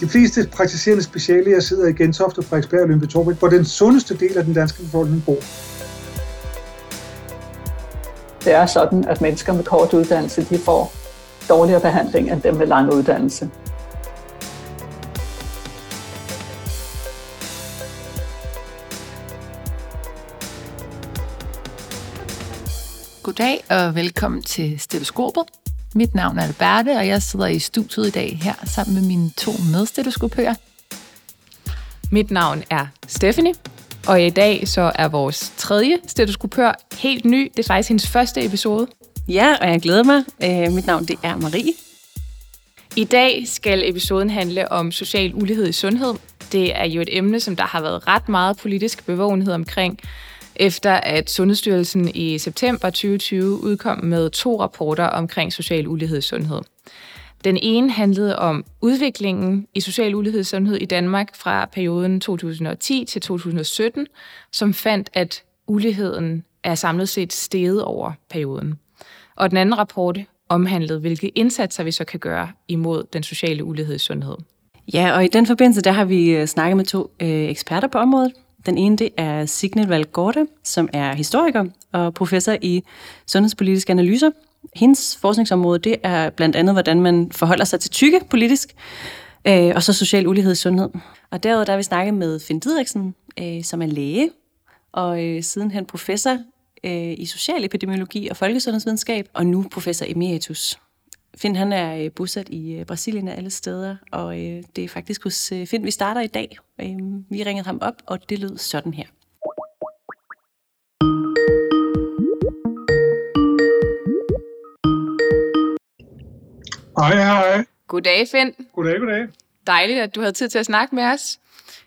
De fleste praktiserende speciallæger sidder i Gentofte, Frederiksberg og Lyngby hvor den sundeste del af den danske befolkning bor. Det er sådan, at mennesker med kort uddannelse de får dårligere behandling end dem med lang uddannelse. Goddag og velkommen til Stetoskopet. Mit navn er Alberte, og jeg sidder i studiet i dag her sammen med mine to medstetoskopører. Mit navn er Stephanie, og i dag så er vores tredje stetoskopør helt ny. Det er faktisk hendes første episode. Ja, og jeg glæder mig. Øh, mit navn det er Marie. I dag skal episoden handle om social ulighed i sundhed. Det er jo et emne, som der har været ret meget politisk bevågenhed omkring, efter at Sundhedsstyrelsen i september 2020 udkom med to rapporter omkring social ulighed i sundhed. Den ene handlede om udviklingen i social ulighed i sundhed i Danmark fra perioden 2010 til 2017, som fandt, at uligheden er samlet set steget over perioden. Og den anden rapport omhandlede, hvilke indsatser vi så kan gøre imod den sociale ulighed i sundhed. Ja, og i den forbindelse, der har vi øh, snakket med to øh, eksperter på området. Den ene, det er Signe Valgorte, som er historiker og professor i sundhedspolitiske analyser. Hendes forskningsområde, det er blandt andet, hvordan man forholder sig til tykke politisk, øh, og så social ulighed i sundhed. Og derudover der har vi snakket med Finn Didriksen, øh, som er læge, og øh, sidenhen professor øh, i social epidemiologi og folkesundhedsvidenskab, og nu professor emeritus. Finn han er øh, bosat i øh, Brasilien af alle steder, og øh, det er faktisk hos øh, Finn, vi starter i dag. Øh, vi ringede ham op, og det lød sådan her. Hej, hej. Goddag, Finn. Goddag, goddag. Dejligt, at du havde tid til at snakke med os.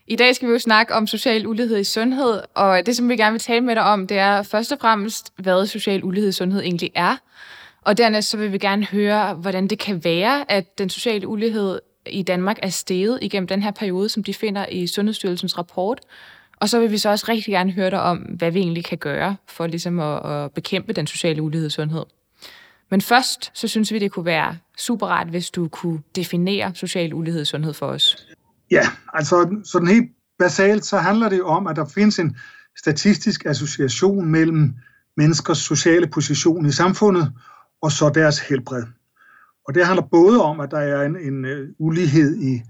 I dag skal vi jo snakke om social ulighed i sundhed, og det, som vi gerne vil tale med dig om, det er først og fremmest, hvad social ulighed i sundhed egentlig er. Og dernæst så vil vi gerne høre, hvordan det kan være, at den sociale ulighed i Danmark er steget igennem den her periode, som de finder i Sundhedsstyrelsens rapport. Og så vil vi så også rigtig gerne høre dig om, hvad vi egentlig kan gøre for ligesom at, at bekæmpe den sociale ulighed i sundhed. Men først, så synes vi, det kunne være super rart, hvis du kunne definere social ulighed i sundhed for os. Ja, altså sådan helt basalt, så handler det om, at der findes en statistisk association mellem menneskers sociale position i samfundet og så deres helbred. Og det handler både om, at der er en, en øh, ulighed i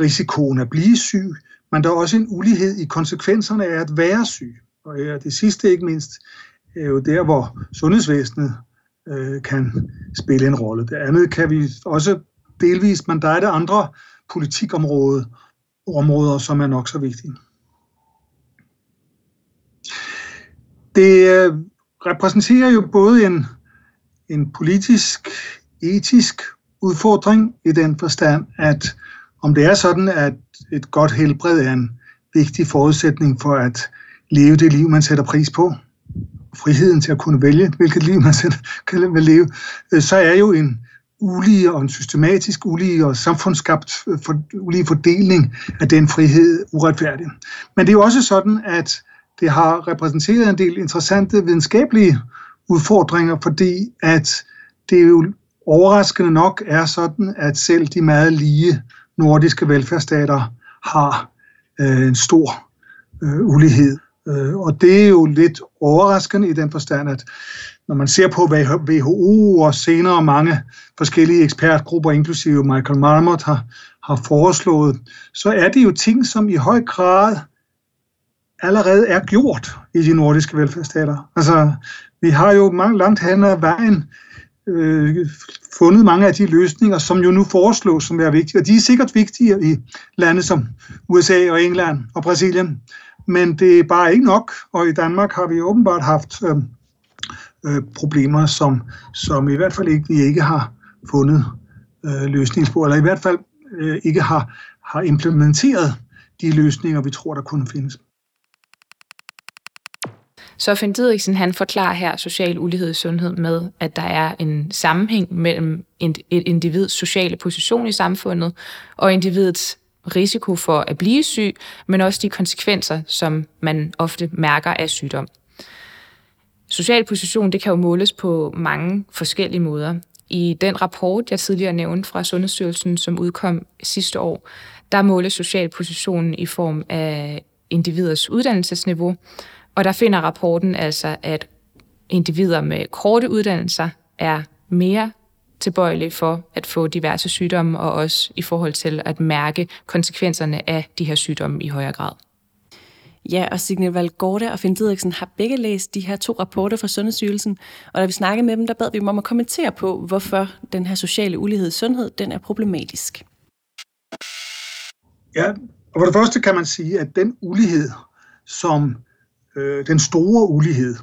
risikoen at blive syg, men der er også en ulighed i konsekvenserne af at være syg. Og øh, det sidste ikke mindst er jo der, hvor sundhedsvæsenet øh, kan spille en rolle. Det andet kan vi også delvist, men der er det andre politikområder, områder, som er nok så vigtige. Det øh, repræsenterer jo både en, en politisk, etisk udfordring i den forstand, at om det er sådan, at et godt helbred er en vigtig forudsætning for at leve det liv, man sætter pris på, friheden til at kunne vælge, hvilket liv man selv kan leve, øh, så er jo en ulige og en systematisk ulige og samfundsskabt øh, for, ulige fordeling af den frihed uretfærdig. Men det er jo også sådan, at det har repræsenteret en del interessante videnskabelige udfordringer, fordi at det jo overraskende nok er sådan, at selv de meget lige nordiske velfærdsstater har øh, en stor øh, ulighed. Øh, og det er jo lidt overraskende i den forstand, at når man ser på, hvad WHO og senere mange forskellige ekspertgrupper, inklusive Michael Marmot, har, har foreslået, så er det jo ting, som i høj grad allerede er gjort i de nordiske velfærdsstater. Altså, vi har jo mange, langt hen ad vejen øh, fundet mange af de løsninger, som jo nu foreslås, som er vigtige. Og de er sikkert vigtige i lande som USA og England og Brasilien. Men det er bare ikke nok, og i Danmark har vi åbenbart haft øh, øh, problemer, som, som i hvert fald ikke vi ikke har fundet øh, løsningsspor, eller i hvert fald øh, ikke har, har implementeret de løsninger, vi tror, der kunne findes. Så Finn Didriksen, han forklarer her social ulighed i sundhed med, at der er en sammenhæng mellem et individs sociale position i samfundet og individets risiko for at blive syg, men også de konsekvenser, som man ofte mærker af sygdom. Social position det kan jo måles på mange forskellige måder. I den rapport, jeg tidligere nævnte fra Sundhedsstyrelsen, som udkom sidste år, der måles socialpositionen i form af individers uddannelsesniveau, og der finder rapporten altså, at individer med korte uddannelser er mere tilbøjelige for at få diverse sygdomme, og også i forhold til at mærke konsekvenserne af de her sygdomme i højere grad. Ja, og Signe Valgårde og Finn Didriksen har begge læst de her to rapporter fra Sundhedsstyrelsen, og da vi snakkede med dem, der bad vi dem om at kommentere på, hvorfor den her sociale ulighed i sundhed, den er problematisk. Ja, og for det første kan man sige, at den ulighed, som øh, den store ulighed,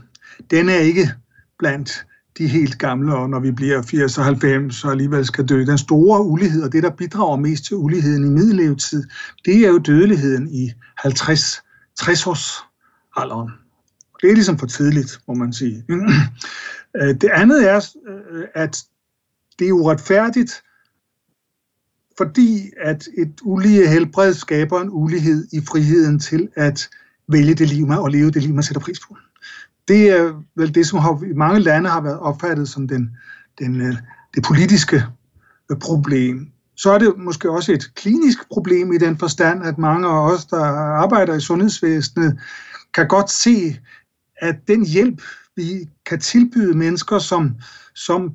den er ikke blandt de helt gamle, og når vi bliver 80 og 90 så alligevel skal dø. Den store ulighed, og det der bidrager mest til uligheden i middellevetid, det er jo dødeligheden i 50 60 års alderen. Det er ligesom for tidligt, må man sige. Øh, det andet er, øh, at det er uretfærdigt, fordi at et ulige helbred skaber en ulighed i friheden til at vælge det liv, med og leve det liv, man sætter pris på. Det er vel det, som har, i mange lande har været opfattet som den, den, øh, det politiske øh, problem så er det måske også et klinisk problem i den forstand, at mange af os, der arbejder i sundhedsvæsenet, kan godt se, at den hjælp, vi kan tilbyde mennesker, som, som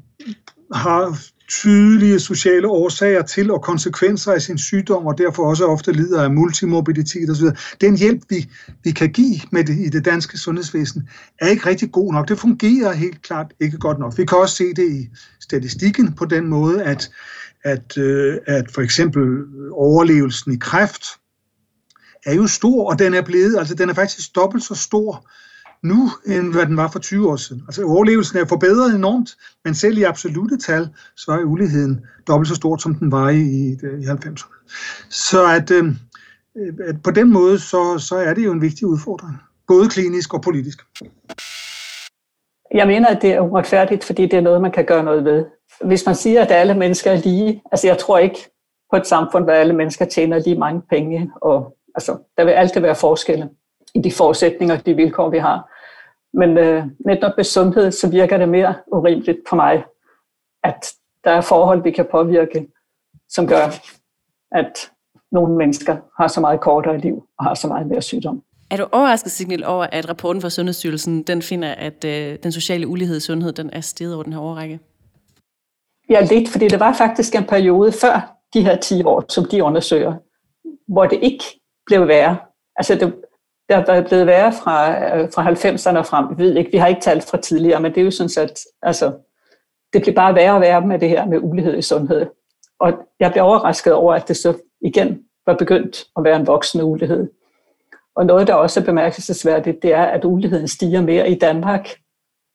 har tydelige sociale årsager til og konsekvenser af sin sygdom, og derfor også ofte lider af multimorbiditet osv. Den hjælp, vi, vi kan give med det, i det danske sundhedsvæsen, er ikke rigtig god nok. Det fungerer helt klart ikke godt nok. Vi kan også se det i statistikken på den måde, at at, øh, at for eksempel overlevelsen i kræft er jo stor, og den er blevet, altså den er faktisk dobbelt så stor nu, end hvad den var for 20 år siden. Altså overlevelsen er forbedret enormt, men selv i absolute tal, så er uligheden dobbelt så stor, som den var i, i, i 90'erne. Så at, øh, at på den måde, så, så er det jo en vigtig udfordring, både klinisk og politisk. Jeg mener, at det er uretfærdigt, fordi det er noget, man kan gøre noget ved hvis man siger, at alle mennesker er lige, altså jeg tror ikke på et samfund, hvor alle mennesker tjener lige mange penge, og altså, der vil altid være forskelle i de forudsætninger og de vilkår, vi har. Men øh, netop med sundhed, så virker det mere urimeligt for mig, at der er forhold, vi kan påvirke, som gør, at nogle mennesker har så meget kortere liv og har så meget mere sygdom. Er du overrasket, Signal, over, at rapporten fra Sundhedsstyrelsen den finder, at øh, den sociale ulighed i sundhed den er steget over den her overrække? Ja, lidt, fordi det var faktisk en periode før de her 10 år, som de undersøger, hvor det ikke blev værre. Altså, det, der er blevet værre fra, øh, fra 90'erne og frem. Vi ved ikke, vi har ikke talt fra tidligere, men det er jo sådan, at altså, det bliver bare værre og værre med det her med ulighed i sundhed. Og jeg blev overrasket over, at det så igen var begyndt at være en voksende ulighed. Og noget, der også er bemærkelsesværdigt, det er, at uligheden stiger mere i Danmark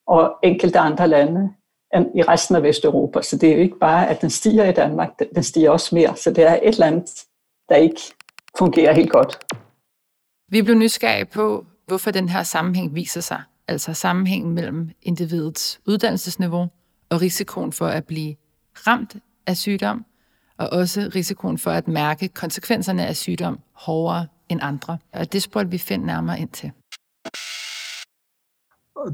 og enkelte andre lande end i resten af Vesteuropa. Så det er jo ikke bare, at den stiger i Danmark, den stiger også mere. Så det er et eller andet, der ikke fungerer helt godt. Vi blev nysgerrige på, hvorfor den her sammenhæng viser sig. Altså sammenhængen mellem individets uddannelsesniveau og risikoen for at blive ramt af sygdom, og også risikoen for at mærke konsekvenserne af sygdom hårdere end andre. Og det spurgte vi finde nærmere ind til.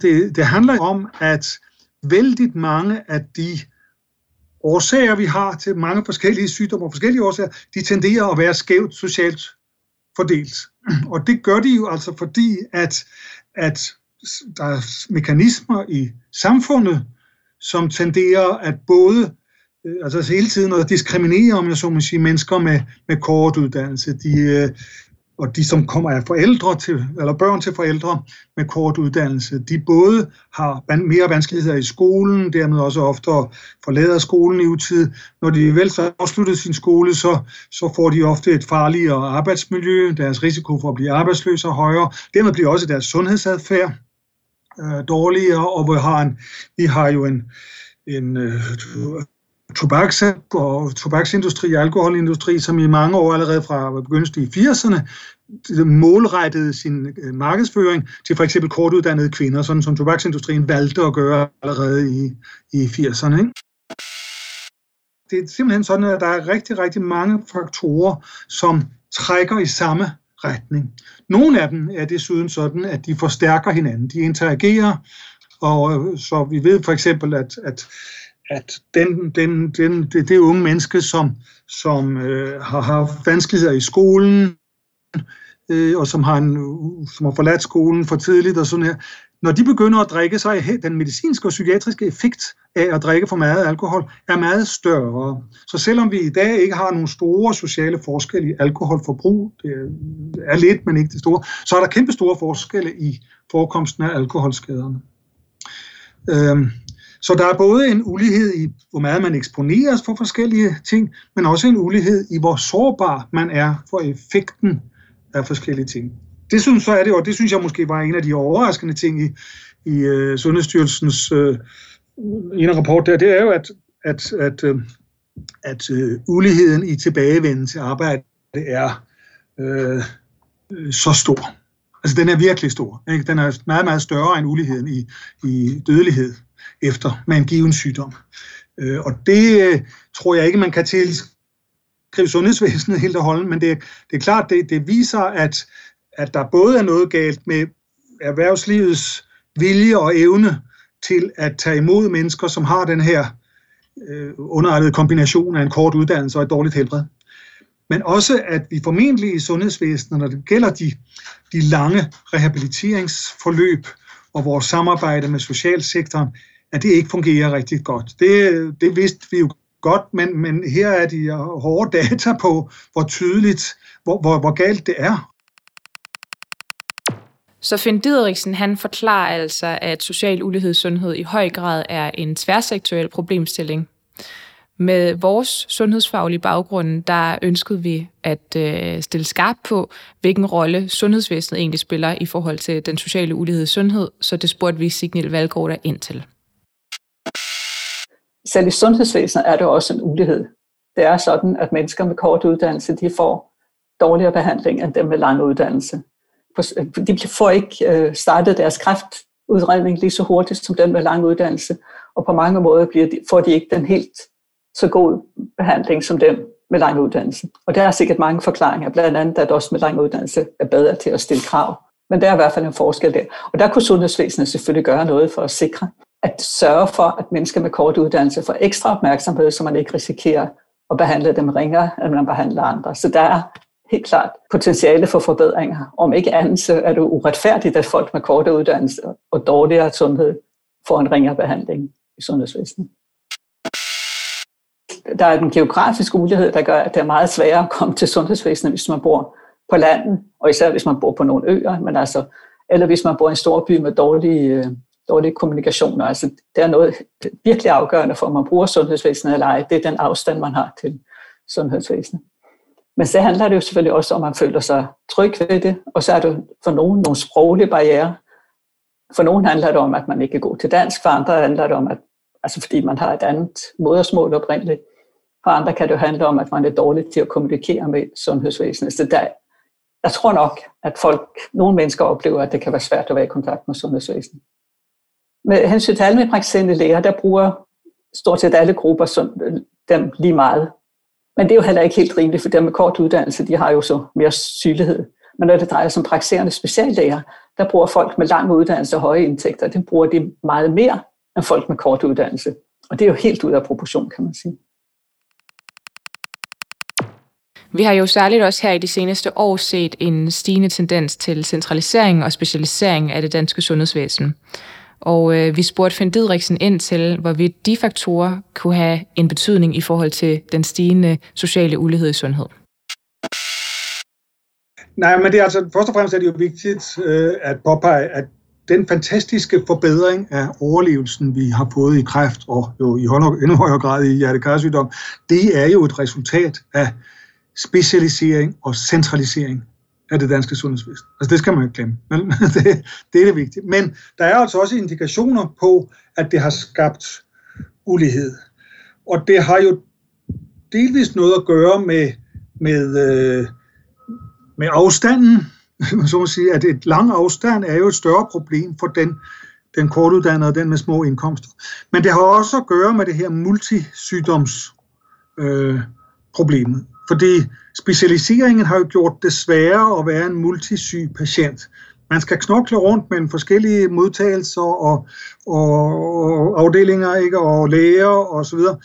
Det, det handler om, at vældig mange af de årsager, vi har til mange forskellige sygdomme og forskellige årsager, de tenderer at være skævt socialt fordelt. Og det gør de jo altså fordi, at, at der er mekanismer i samfundet, som tenderer at både øh, altså hele tiden at diskriminere, om jeg så må sige, mennesker med, med kort uddannelse. De, øh, og de, som kommer af forældre til, eller børn til forældre med kort uddannelse, de både har mere vanskeligheder i skolen, dermed også ofte forlader skolen i utid. Når de vel så afsluttet sin skole, så, så får de ofte et farligere arbejdsmiljø, deres risiko for at blive arbejdsløse er højere. Dermed bliver også deres sundhedsadfærd øh, dårligere, og vi har, en, vi har jo en, en øh, tobaks- og tobaksindustri og alkoholindustri, som i mange år allerede fra begyndelsen i 80'erne målrettede sin øh, markedsføring til for eksempel kortuddannede kvinder, sådan som tobaksindustrien valgte at gøre allerede i, i 80'erne. Ikke? Det er simpelthen sådan, at der er rigtig, rigtig mange faktorer, som trækker i samme retning. Nogle af dem er desuden sådan, at de forstærker hinanden. De interagerer, og øh, så vi ved for eksempel, at, at at den, den, den, det, det unge menneske, som, som øh, har haft vanskeligheder i skolen, øh, og som har, en, som har forladt skolen for tidligt og sådan her, når de begynder at drikke, så er den medicinske og psykiatriske effekt af at drikke for meget alkohol er meget større. Så selvom vi i dag ikke har nogle store sociale forskelle i alkoholforbrug, det er lidt, men ikke det store, så er der kæmpe store forskelle i forekomsten af alkoholskaderne. Øhm, så der er både en ulighed i, hvor meget man eksponeres for forskellige ting, men også en ulighed i, hvor sårbar man er for effekten af forskellige ting. Det synes, så er det, og det synes jeg måske var en af de overraskende ting i, i uh, Sundhedsstyrelsens øh, uh, ene rapport der, det er jo, at, at, at, uh, at uh, uligheden i tilbagevenden til arbejde er uh, så stor. Altså den er virkelig stor. Ikke? Den er meget, meget større end uligheden i, i dødelighed efter med en given sygdom. Øh, og det øh, tror jeg ikke, man kan tilskrive sundhedsvæsenet helt og holden, men det, det er klart, det, det viser, at at der både er noget galt med erhvervslivets vilje og evne til at tage imod mennesker, som har den her øh, underartede kombination af en kort uddannelse og et dårligt helbred. Men også, at vi formentlig i sundhedsvæsenet, når det gælder de, de lange rehabiliteringsforløb og vores samarbejde med socialsektoren, at det ikke fungerer rigtig godt. Det, det vidste vi jo godt, men, men her er de hårde data på, hvor tydeligt, hvor, hvor, hvor galt det er. Så Finn Dideriksen, han forklarer altså, at social ulighed i sundhed i høj grad er en tværsektoriel problemstilling. Med vores sundhedsfaglige baggrund, der ønskede vi at øh, stille skarp på, hvilken rolle sundhedsvæsenet egentlig spiller i forhold til den sociale ulighed i sundhed, så det spurgte vi Signal Valgård ind til. Selv i sundhedsvæsenet er det også en ulighed. Det er sådan, at mennesker med kort uddannelse, de får dårligere behandling end dem med lang uddannelse øh, de får ikke øh, startet deres kræftudredning lige så hurtigt som dem med lang uddannelse, og på mange måder bliver de, får de ikke den helt så god behandling som dem med lang uddannelse. Og der er sikkert mange forklaringer, blandt andet at også med lang uddannelse er bedre til at stille krav. Men der er i hvert fald en forskel der. Og der kunne sundhedsvæsenet selvfølgelig gøre noget for at sikre, at sørge for, at mennesker med kort uddannelse får ekstra opmærksomhed, så man ikke risikerer at behandle dem ringere, end man behandler andre. Så der er helt klart potentiale for forbedringer. Om ikke andet, så er det uretfærdigt, at folk med korte uddannelse og dårligere sundhed får en ringere behandling i sundhedsvæsenet. Der er den geografiske ulighed, der gør, at det er meget sværere at komme til sundhedsvæsenet, hvis man bor på landet, og især hvis man bor på nogle øer, men altså, eller hvis man bor i en stor by med dårlige, øh, dårlig kommunikation. Altså, det er noget virkelig afgørende for, om man bruger sundhedsvæsenet eller ej. Det er den afstand, man har til sundhedsvæsenet. Men så handler det jo selvfølgelig også om, at man føler sig tryg ved det, og så er det for nogen nogle sproglige barriere. For nogen handler det om, at man ikke er god til dansk, for andre handler det om, at altså fordi man har et andet modersmål oprindeligt. For andre kan det jo handle om, at man er dårlig til at kommunikere med sundhedsvæsenet. Så der, jeg tror nok, at folk, nogle mennesker oplever, at det kan være svært at være i kontakt med sundhedsvæsenet. Med hensyn til almindelige læger, der bruger stort set alle grupper øh, dem lige meget men det er jo heller ikke helt rimeligt, for dem med kort uddannelse, de har jo så mere sygelighed. Men når det drejer sig om praktiserende speciallæger, der bruger folk med lang uddannelse og høje indtægter, det bruger de meget mere end folk med kort uddannelse. Og det er jo helt ud af proportion, kan man sige. Vi har jo særligt også her i de seneste år set en stigende tendens til centralisering og specialisering af det danske sundhedsvæsen. Og øh, vi spurgte Finn Didriksen ind til, hvorvidt de faktorer kunne have en betydning i forhold til den stigende sociale ulighed i sundhed. Nej, men det er altså, først og fremmest er det jo vigtigt øh, at påpege, at den fantastiske forbedring af overlevelsen, vi har fået i kræft, og jo i endnu højere grad i hjertekarsygdom, det er jo et resultat af specialisering og centralisering af det danske sundhedsvæsen. Altså det skal man ikke glemme. Men det, det er det vigtige. Men der er altså også indikationer på, at det har skabt ulighed. Og det har jo delvist noget at gøre med, med, øh, med afstanden. Så man sige, at et lang afstand er jo et større problem for den, den kortuddannede og den med små indkomster. Men det har også at gøre med det her multisygdomsproblemet. øh, problemet. Fordi specialiseringen har jo gjort det sværere at være en multisyg patient. Man skal knokle rundt med forskellige modtagelser og, og, afdelinger ikke, og læger og så videre,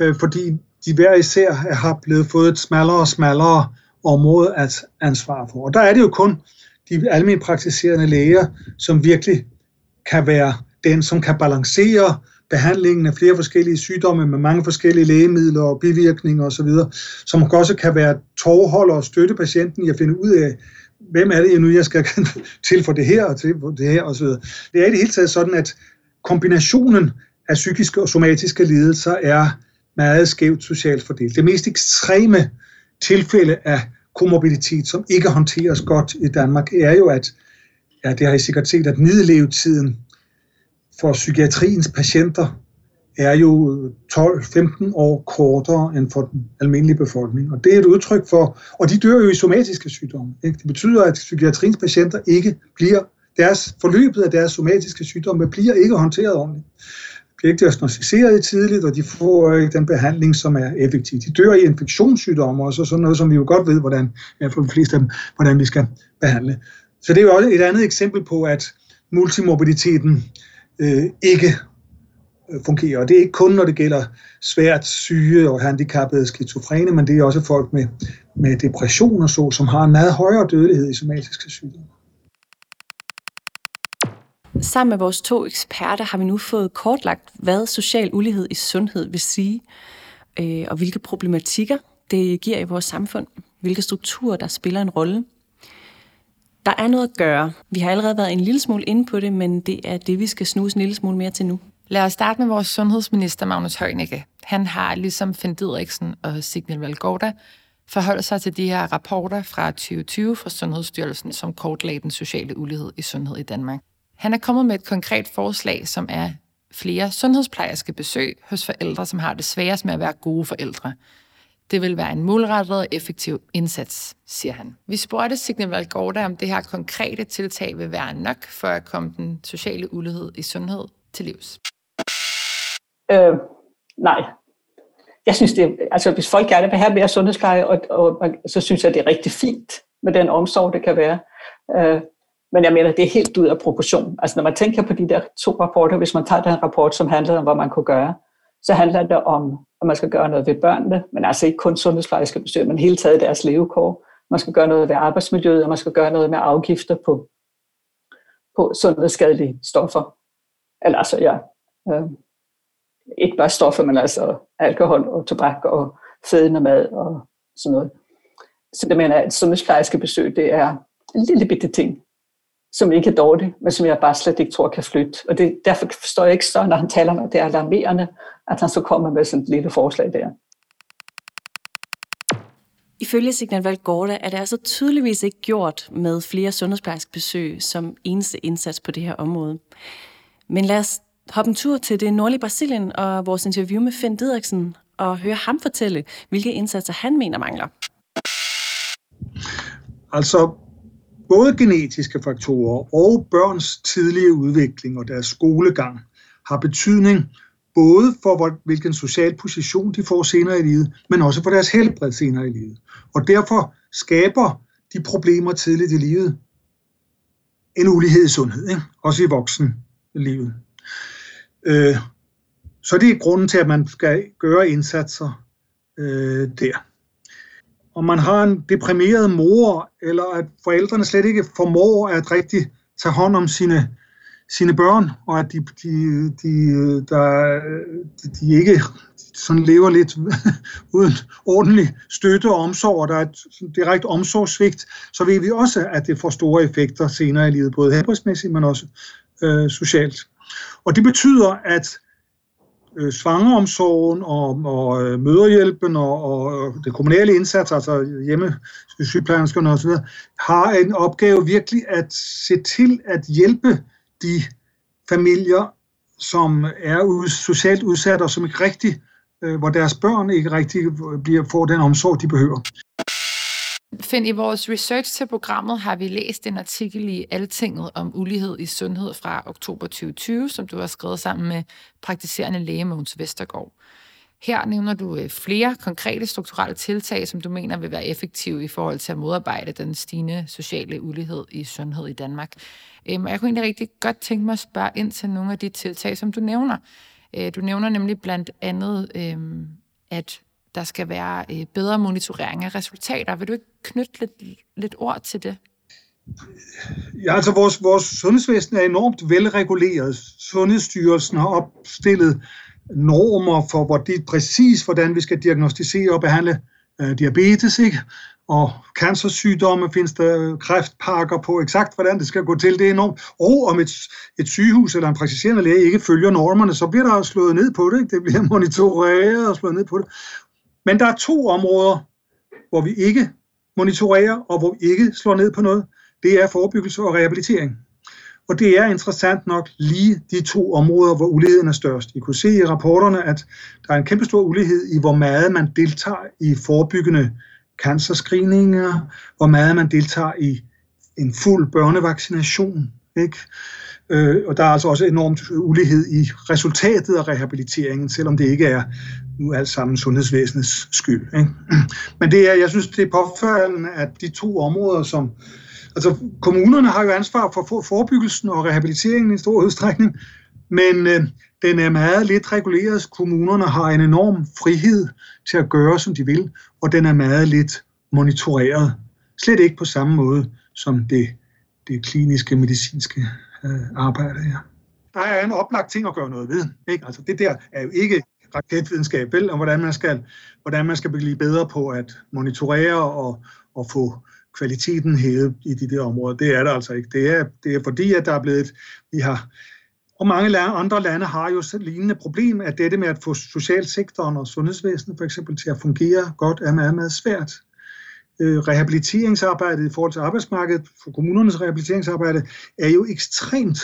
øh, fordi de hver især har blevet fået et smallere og smallere område at ansvare for. Og der er det jo kun de almindelige praktiserende læger, som virkelig kan være den, som kan balancere behandlingen af flere forskellige sygdomme med mange forskellige lægemidler og bivirkninger osv., som også kan være tårholder og støtte patienten i at finde ud af, hvem er det nu, jeg skal til for det her og til for det her osv. Det er i det hele taget sådan, at kombinationen af psykiske og somatiske lidelser er meget skævt socialt fordelt. Det mest ekstreme tilfælde af komorbiditet, som ikke håndteres godt i Danmark, er jo, at ja, det har I sikkert set, at middellevetiden for psykiatriens patienter er jo 12-15 år kortere end for den almindelige befolkning. Og det er et udtryk for, og de dør jo i somatiske sygdomme. Ikke? Det betyder, at psykiatriens patienter ikke bliver, deres forløbet af deres somatiske sygdomme bliver ikke håndteret ordentligt. De bliver ikke diagnostiseret tidligt, og de får ikke den behandling, som er effektiv. De dør i infektionssygdomme, og så sådan noget, som vi jo godt ved, hvordan, ja, for de fleste af dem, hvordan vi skal behandle. Så det er jo også et andet eksempel på, at multimorbiditeten øh, ikke øh, fungerer. Og det er ikke kun, når det gælder svært syge og handicappede skizofrene, men det er også folk med, med depression og så, som har en meget højere dødelighed i somatiske sygdomme. Sammen med vores to eksperter har vi nu fået kortlagt, hvad social ulighed i sundhed vil sige, øh, og hvilke problematikker det giver i vores samfund, hvilke strukturer, der spiller en rolle. Der er noget at gøre. Vi har allerede været en lille smule inde på det, men det er det, vi skal snuse en lille smule mere til nu. Lad os starte med vores sundhedsminister, Magnus Heunicke. Han har, ligesom Finn Didriksen og Signal Valgorda, forholdt sig til de her rapporter fra 2020 fra Sundhedsstyrelsen, som kortlagde den sociale ulighed i sundhed i Danmark. Han er kommet med et konkret forslag, som er flere sundhedsplejerske besøg hos forældre, som har det sværest med at være gode forældre. Det vil være en målrettet og effektiv indsats, siger han. Vi spurgte Signe Valgårda, om det her konkrete tiltag vil være nok for at komme den sociale ulighed i sundhed til livs. Øh, nej. Jeg synes, det, altså, hvis folk gerne vil have mere sundhedspleje, og, og, så synes jeg, det er rigtig fint med den omsorg, det kan være. Øh, men jeg mener, det er helt ud af proportion. Altså når man tænker på de der to rapporter, hvis man tager den rapport, som handler om, hvad man kunne gøre, så handler det om, at man skal gøre noget ved børnene, men altså ikke kun sundhedsplejerske besøg, men hele taget deres levekår. Man skal gøre noget ved arbejdsmiljøet, og man skal gøre noget med afgifter på, på sundhedsskadelige stoffer. Eller altså, ja, øh, ikke bare stoffer, men altså alkohol og tobak og fedende mad og sådan noget. Så det mener jeg, at sundhedsplejerske besøg, det er en lille bitte ting, som ikke er dårlig, men som jeg bare slet ikke tror kan flytte. Og det, derfor forstår jeg ikke så, når han taler om, at det er alarmerende, at han så kommer med sådan et lille forslag der. Ifølge Signal Valgorda er det altså tydeligvis ikke gjort med flere sundhedsplejerske besøg som eneste indsats på det her område. Men lad os hoppe en tur til det nordlige Brasilien og vores interview med Finn Didriksen og høre ham fortælle, hvilke indsatser han mener mangler. Altså, både genetiske faktorer og børns tidlige udvikling og deres skolegang har betydning både for hvilken social position de får senere i livet, men også for deres helbred senere i livet. Og derfor skaber de problemer tidligt i livet en ulighed i sundhed, ikke? også i voksenlivet. Øh, så det er grunden til, at man skal gøre indsatser øh, der om man har en deprimeret mor, eller at forældrene slet ikke formår at rigtig tage hånd om sine, sine børn, og at de, de, de, der, de, de ikke sådan lever lidt uden ordentlig støtte og omsorg, og der er et direkte omsorgssvigt, så ved vi også, at det får store effekter senere i livet, både helbredsmæssigt, men også øh, socialt. Og det betyder, at øh, svangeromsorgen og, og øh, møderhjælpen og, og det kommunale indsats, altså hjemme sygeplejerskerne osv., har en opgave virkelig at se til at hjælpe de familier, som er socialt udsatte og som ikke rigtig, øh, hvor deres børn ikke rigtig øh, bliver, får den omsorg, de behøver. Find, i vores research til programmet har vi læst en artikel i Altinget om ulighed i sundhed fra oktober 2020, som du har skrevet sammen med praktiserende læge Måns Vestergaard. Her nævner du øh, flere konkrete strukturelle tiltag, som du mener vil være effektive i forhold til at modarbejde den stigende sociale ulighed i sundhed i Danmark. Øhm, jeg kunne egentlig rigtig godt tænke mig at spørge ind til nogle af de tiltag, som du nævner. Øh, du nævner nemlig blandt andet, øhm, at der skal være øh, bedre monitorering af resultater. Vil du ikke knytte lidt, lidt ord til det? Ja, altså vores, vores sundhedsvæsen er enormt velreguleret. Sundhedsstyrelsen har opstillet normer for, hvor det præcis, hvordan vi skal diagnostisere og behandle øh, diabetes, ikke? og cancersygdomme findes der kræftpakker på, eksakt hvordan det skal gå til, det er enormt. Og om et, et sygehus eller en praktiserende læge ikke følger normerne, så bliver der slået ned på det, ikke? det bliver monitoreret og slået ned på det. Men der er to områder, hvor vi ikke monitorerer, og hvor vi ikke slår ned på noget. Det er forebyggelse og rehabilitering. Og det er interessant nok lige de to områder, hvor uligheden er størst. I kunne se i rapporterne, at der er en kæmpe stor ulighed i, hvor meget man deltager i forebyggende cancerscreeninger, hvor meget man deltager i en fuld børnevaccination. Ikke? Øh, og der er altså også enormt ulighed i resultatet af rehabiliteringen, selvom det ikke er nu alt sammen sundhedsvæsenets skyld. Ikke? Men det er, jeg synes, det er påfaldende, at de to områder, som Altså, kommunerne har jo ansvar for forebyggelsen og rehabiliteringen i stor udstrækning, men øh, den er meget lidt reguleret. Kommunerne har en enorm frihed til at gøre, som de vil, og den er meget lidt monitoreret. Slet ikke på samme måde som det, det kliniske medicinske øh, arbejde er. Der er en oplagt ting at gøre noget ved. Ikke? Altså, det der er jo ikke raketvidenskab, vel, og hvordan man skal, hvordan man skal blive bedre på at monitorere og, og få kvaliteten hævet i de der områder. Det er der altså ikke. Det er, det er fordi, at der er blevet, vi har, og mange lande, andre lande har jo lignende problem, at dette med at få socialsektoren og sundhedsvæsenet for eksempel til at fungere godt er meget, meget svært. Øh, rehabiliteringsarbejdet i forhold til arbejdsmarkedet, for kommunernes rehabiliteringsarbejde, er jo ekstremt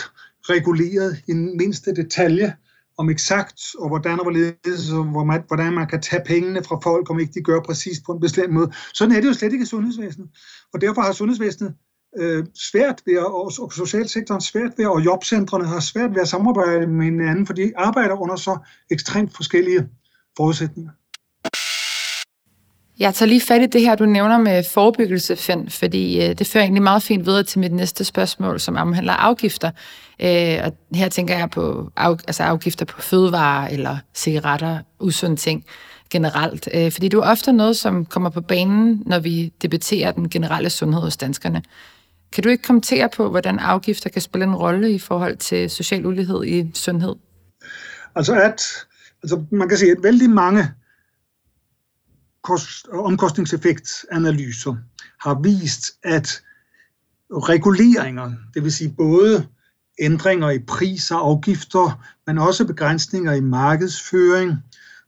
reguleret i mindste detalje om eksakt, og hvordan og hvorledes, og hvordan man kan tage pengene fra folk, om ikke de gør præcis på en bestemt måde. Sådan er det jo slet ikke i sundhedsvæsenet. Og derfor har sundhedsvæsenet øh, svært ved at, og socialsektoren svært ved, og jobcentrene har svært ved at samarbejde med hinanden, fordi de arbejder under så ekstremt forskellige forudsætninger. Jeg tager lige fat i det her, du nævner med forebyggelse, Finn, fordi øh, det fører egentlig meget fint videre til mit næste spørgsmål, som omhandler afgifter. Øh, og her tænker jeg på af, altså afgifter på fødevarer eller cigaretter, usunde ting generelt. Øh, fordi det er jo ofte noget, som kommer på banen, når vi debatterer den generelle sundhed hos danskerne. Kan du ikke kommentere på, hvordan afgifter kan spille en rolle i forhold til social ulighed i sundhed? Altså at, altså man kan sige, at vældig mange kost, omkostningseffektanalyser har vist, at reguleringer, det vil sige både ændringer i priser og afgifter, men også begrænsninger i markedsføring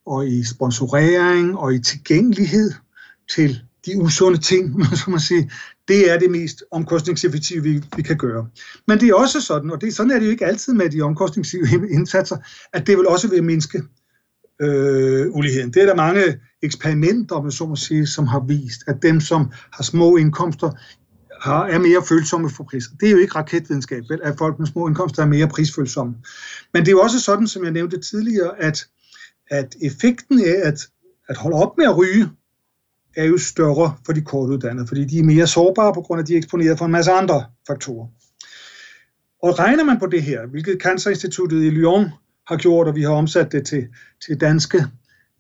og i sponsorering og i tilgængelighed til de usunde ting, som man siger, det er det mest omkostningseffektive, vi, vi kan gøre. Men det er også sådan, og det, sådan er det jo ikke altid med de omkostningseffektive indsatser, at det vil også vil mindske øh, uligheden. Det er der mange eksperimenter, så må sige, som har vist, at dem, som har små indkomster, har, er mere følsomme for priser. Det er jo ikke raketvidenskab, vel, at folk med små indkomster er mere prisfølsomme. Men det er jo også sådan, som jeg nævnte tidligere, at, at effekten af at, at holde op med at ryge, er jo større for de kortuddannede, fordi de er mere sårbare på grund af, at de er eksponeret for en masse andre faktorer. Og regner man på det her, hvilket Cancerinstituttet i Lyon har gjort, og vi har omsat det til, til danske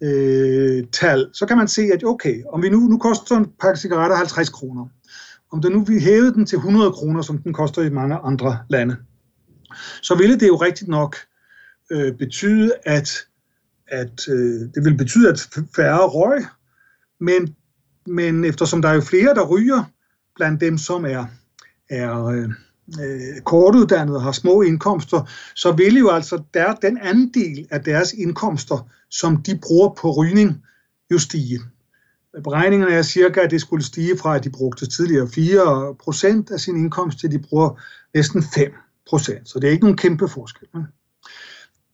øh, tal, så kan man se, at okay, om vi nu, nu koster en pakke cigaretter 50 kroner, om der nu vi hævede den til 100 kroner, som den koster i mange andre lande, så ville det jo rigtigt nok øh, betyde, at, at øh, det vil betyde, at færre røg, men, men eftersom der er jo flere, der ryger, blandt dem, som er, er øh, øh, kortuddannede har små indkomster, så vil jo altså der, den andel af deres indkomster, som de bruger på rygning, jo stige. Beregningerne er cirka, at det skulle stige fra, at de brugte tidligere 4 procent af sin indkomst, til de bruger næsten 5 procent. Så det er ikke nogen kæmpe forskel.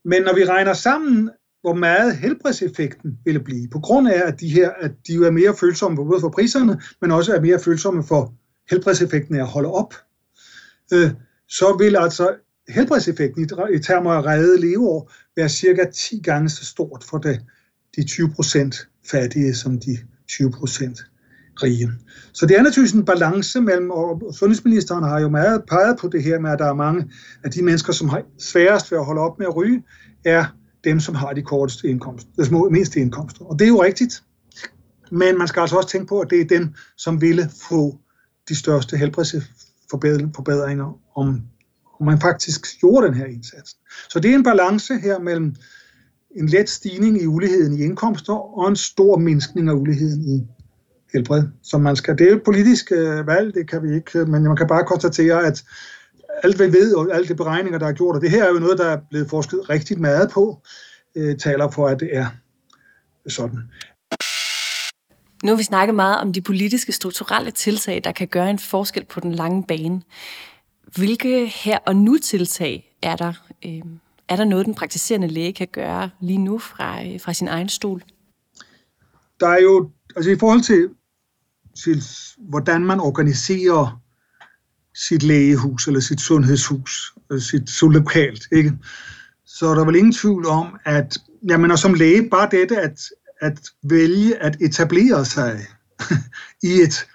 Men når vi regner sammen, hvor meget helbredseffekten ville blive, på grund af, at de her at de jo er mere følsomme både for priserne, men også er mere følsomme for helbredseffekten af at holde op, øh, så vil altså helbredseffekten i, i termer af redde leveår være cirka 10 gange så stort for det, de 20 procent fattige som de 20 procent rige. Så det er naturligvis en balance mellem, og sundhedsministeren har jo meget peget på det her med, at der er mange af de mennesker, som har sværest ved at holde op med at ryge, er dem, som har de korteste indkomster, de små, mindste indkomster. Og det er jo rigtigt. Men man skal altså også tænke på, at det er dem, som ville få de største helbredseffekter forbedringer, om, om man faktisk gjorde den her indsats. Så det er en balance her mellem en let stigning i uligheden i indkomster og en stor mindskning af uligheden i helbred. Så man skal, det er et politisk øh, valg, det kan vi ikke, øh, men man kan bare konstatere, at alt vi ved, og alle de beregninger, der er gjort, og det her er jo noget, der er blevet forsket rigtig meget på, øh, taler for, at det er sådan. Nu har vi snakket meget om de politiske strukturelle tiltag, der kan gøre en forskel på den lange bane. Hvilke her og nu tiltag er der? Øh, er der noget, den praktiserende læge kan gøre lige nu fra, øh, fra sin egen stol? Der er jo, altså i forhold til, til hvordan man organiserer sit lægehus eller sit sundhedshus, øh, sit så lokalt, ikke? så er der vel ingen tvivl om, at jamen, og som læge, bare dette at, at vælge at etablere sig i et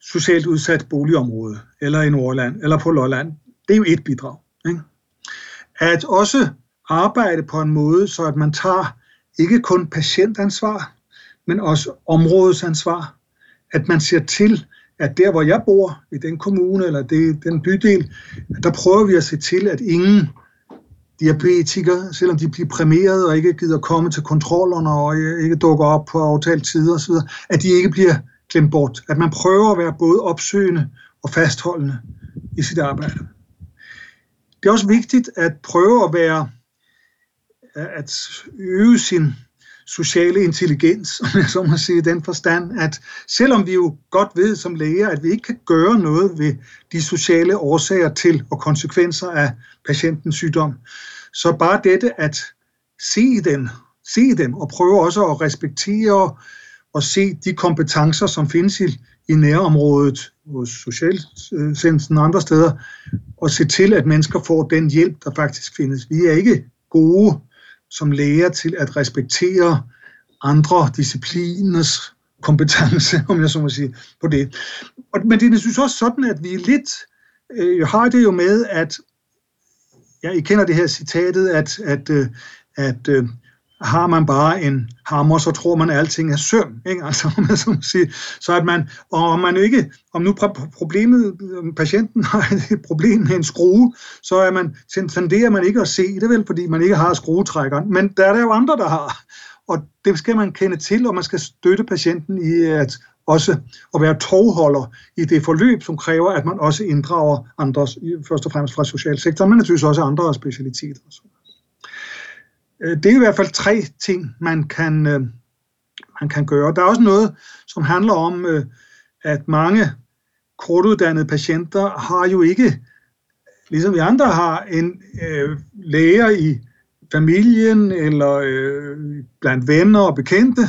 socialt udsat boligområde, eller i Nordland, eller på Lolland, det er jo et bidrag. Ikke? At også arbejde på en måde, så at man tager ikke kun patientansvar, men også områdesansvar. At man ser til, at der, hvor jeg bor, i den kommune eller det, den bydel, der prøver vi at se til, at ingen diabetikere, selvom de bliver præmeret og ikke gider komme til kontrollerne og ikke dukker op på aftalt tider osv., at de ikke bliver glemt bort. At man prøver at være både opsøgende og fastholdende i sit arbejde. Det er også vigtigt at prøve at være at øve sin sociale intelligens, om jeg så må sige, den forstand, at selvom vi jo godt ved som læger, at vi ikke kan gøre noget ved de sociale årsager til og konsekvenser af patientens sygdom, så bare dette at se dem, se dem og prøve også at respektere og se de kompetencer, som findes i, i nærområdet, hos socialsendelsen og andre steder, og se til, at mennesker får den hjælp, der faktisk findes. Vi er ikke gode som lærer til at respektere andre discipliners kompetence, om jeg så må sige, på det. Men det er synes også sådan, at vi lidt øh, har det jo med, at ja, I kender det her citatet, at, at, øh, at øh, har man bare en hammer, så tror man, at alting er søm. Ikke? Altså, om man, så, sige. så at man, og om man ikke, om nu problemet, patienten har et problem med en skrue, så er man, tenderer man ikke at se det, vel, fordi man ikke har skruetrækkeren. Men der er der jo andre, der har. Og det skal man kende til, og man skal støtte patienten i at også at være tovholder i det forløb, som kræver, at man også inddrager andre, først og fremmest fra socialsektoren, men naturligvis også andre specialiteter. Og sådan. Øh, det er i hvert fald tre ting, man kan, øh, man kan gøre. Der er også noget, som handler om, øh, at mange kortuddannede patienter har jo ikke, ligesom vi andre har, en øh, læger i familien eller øh, blandt venner og bekendte,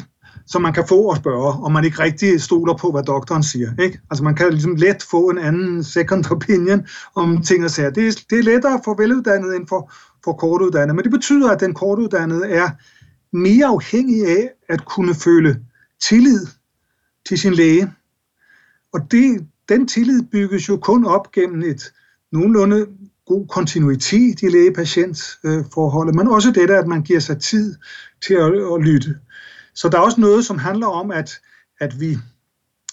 som man kan få og spørge, om man ikke rigtig stoler på, hvad doktoren siger. Ikke? Altså man kan ligesom let få en anden second opinion om ting og sager. Det er, det er lettere for veluddannede end for, for kortuddannede, men det betyder, at den kortuddannede er mere afhængig af at kunne føle tillid til sin læge. Og det, den tillid bygges jo kun op gennem et nogenlunde god kontinuitet i læge-patient-forholdet, men også det, der, at man giver sig tid til at, at lytte. Så der er også noget, som handler om, at, at, vi,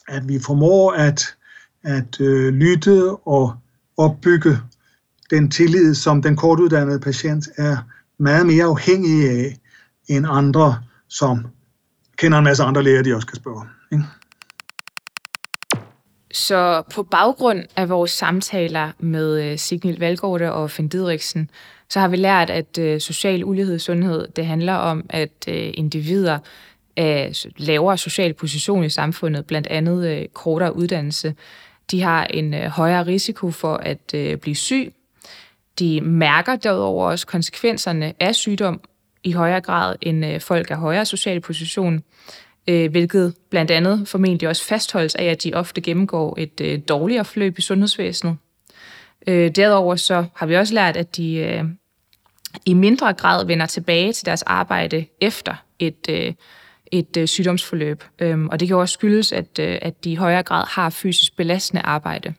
at vi formår at, at øh, lytte og opbygge den tillid, som den kortuddannede patient er meget mere afhængig af end andre, som kender en masse andre læger, de også kan spørge. Ikke? Så på baggrund af vores samtaler med øh, Signil Valgårde og Finn Didriksen, så har vi lært, at øh, social ulighed i sundhed, det handler om, at øh, individer af lavere social position i samfundet, blandt andet kortere uddannelse, de har en højere risiko for at blive syg. De mærker derudover også konsekvenserne af sygdom i højere grad end øh, folk af højere social position øh, hvilket blandt andet formentlig også fastholdes af, at de ofte gennemgår et øh, dårligere forløb i sundhedsvæsenet. Derudover så har vi også lært, at de i mindre grad vender tilbage til deres arbejde efter et, et sygdomsforløb. Øhm, og det kan også skyldes, at, at de i højere grad har fysisk belastende arbejde.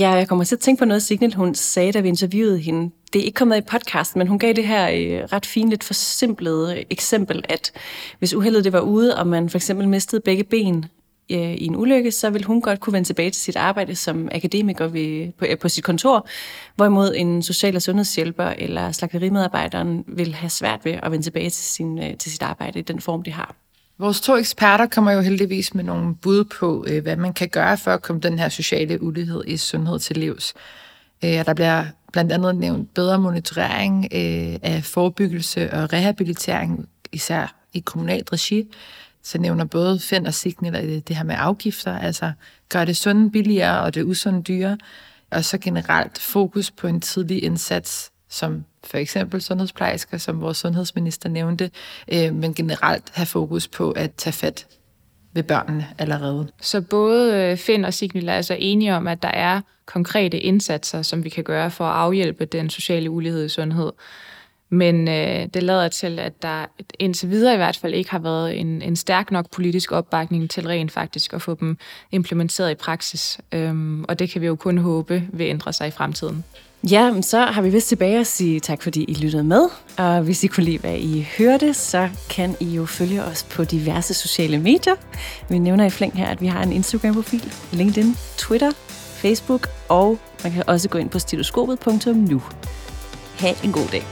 Ja, jeg kommer til at tænke på noget, Signal hun sagde, da vi interviewede hende. Det er ikke kommet i podcasten, men hun gav det her øh, ret fint, lidt forsimplede øh, eksempel, at hvis uheldet det var ude, og man for eksempel mistede begge ben øh, i en ulykke, så vil hun godt kunne vende tilbage til sit arbejde som akademiker ved, på, øh, på sit kontor, hvorimod en social- og sundhedshjælper eller slagterimedarbejderen vil have svært ved at vende tilbage til, sin, øh, til sit arbejde i den form, de har. Vores to eksperter kommer jo heldigvis med nogle bud på, øh, hvad man kan gøre for at komme den her sociale ulighed i sundhed til livs. Øh, der bliver blandt andet nævnt bedre monitorering øh, af forebyggelse og rehabilitering, især i kommunalt regi. Så nævner både Finn og Signal det her med afgifter, altså gør det sunde billigere og det usunde dyre, og så generelt fokus på en tidlig indsats, som for eksempel sundhedsplejersker, som vores sundhedsminister nævnte, øh, men generelt have fokus på at tage fat ved børnene allerede. Så både øh, Finn og Signe er altså enige om, at der er konkrete indsatser, som vi kan gøre for at afhjælpe den sociale ulighed i sundhed. Men øh, det lader til, at der indtil videre i hvert fald ikke har været en, en stærk nok politisk opbakning til rent faktisk at få dem implementeret i praksis. Øhm, og det kan vi jo kun håbe vil ændre sig i fremtiden. Ja, så har vi vist tilbage at sige tak, fordi I lyttede med. Og hvis I kunne lide, hvad I hørte, så kan I jo følge os på diverse sociale medier. Vi nævner i flæng her, at vi har en Instagram-profil, LinkedIn, Twitter, Facebook, og man kan også gå ind på stetoskopet.nu. Ha' en god dag.